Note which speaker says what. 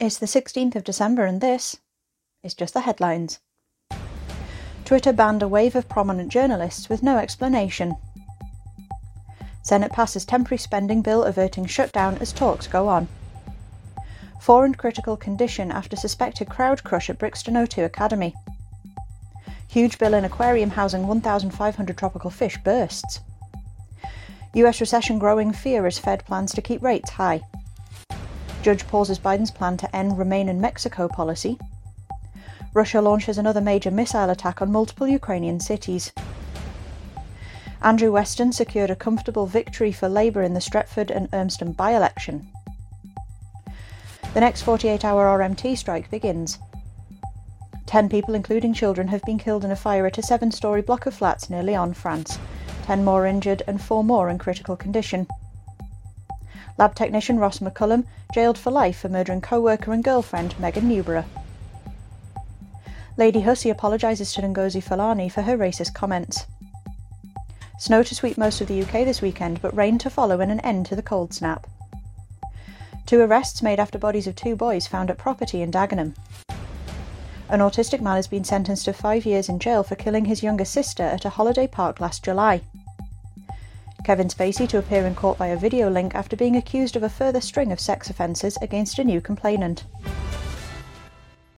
Speaker 1: It's the 16th of December, and this is just the headlines. Twitter banned a wave of prominent journalists with no explanation. Senate passes temporary spending bill averting shutdown as talks go on. Four in critical condition after suspected crowd crush at Brixton O2 Academy. Huge Berlin aquarium housing 1,500 tropical fish bursts. US recession growing fear as Fed plans to keep rates high. Judge pauses Biden's plan to end Remain in Mexico policy. Russia launches another major missile attack on multiple Ukrainian cities. Andrew Western secured a comfortable victory for Labour in the Stretford and Urmston by election. The next 48 hour RMT strike begins. Ten people, including children, have been killed in a fire at a seven story block of flats near Lyon, France. Ten more injured and four more in critical condition. Lab technician Ross McCullum jailed for life for murdering co worker and girlfriend Megan Newborough. Lady Hussey apologises to Ngozi Fulani for her racist comments. Snow to sweep most of the UK this weekend, but rain to follow and an end to the cold snap. Two arrests made after bodies of two boys found at property in Dagenham. An autistic man has been sentenced to five years in jail for killing his younger sister at a holiday park last July. Kevin Spacey to appear in court via video link after being accused of a further string of sex offences against a new complainant.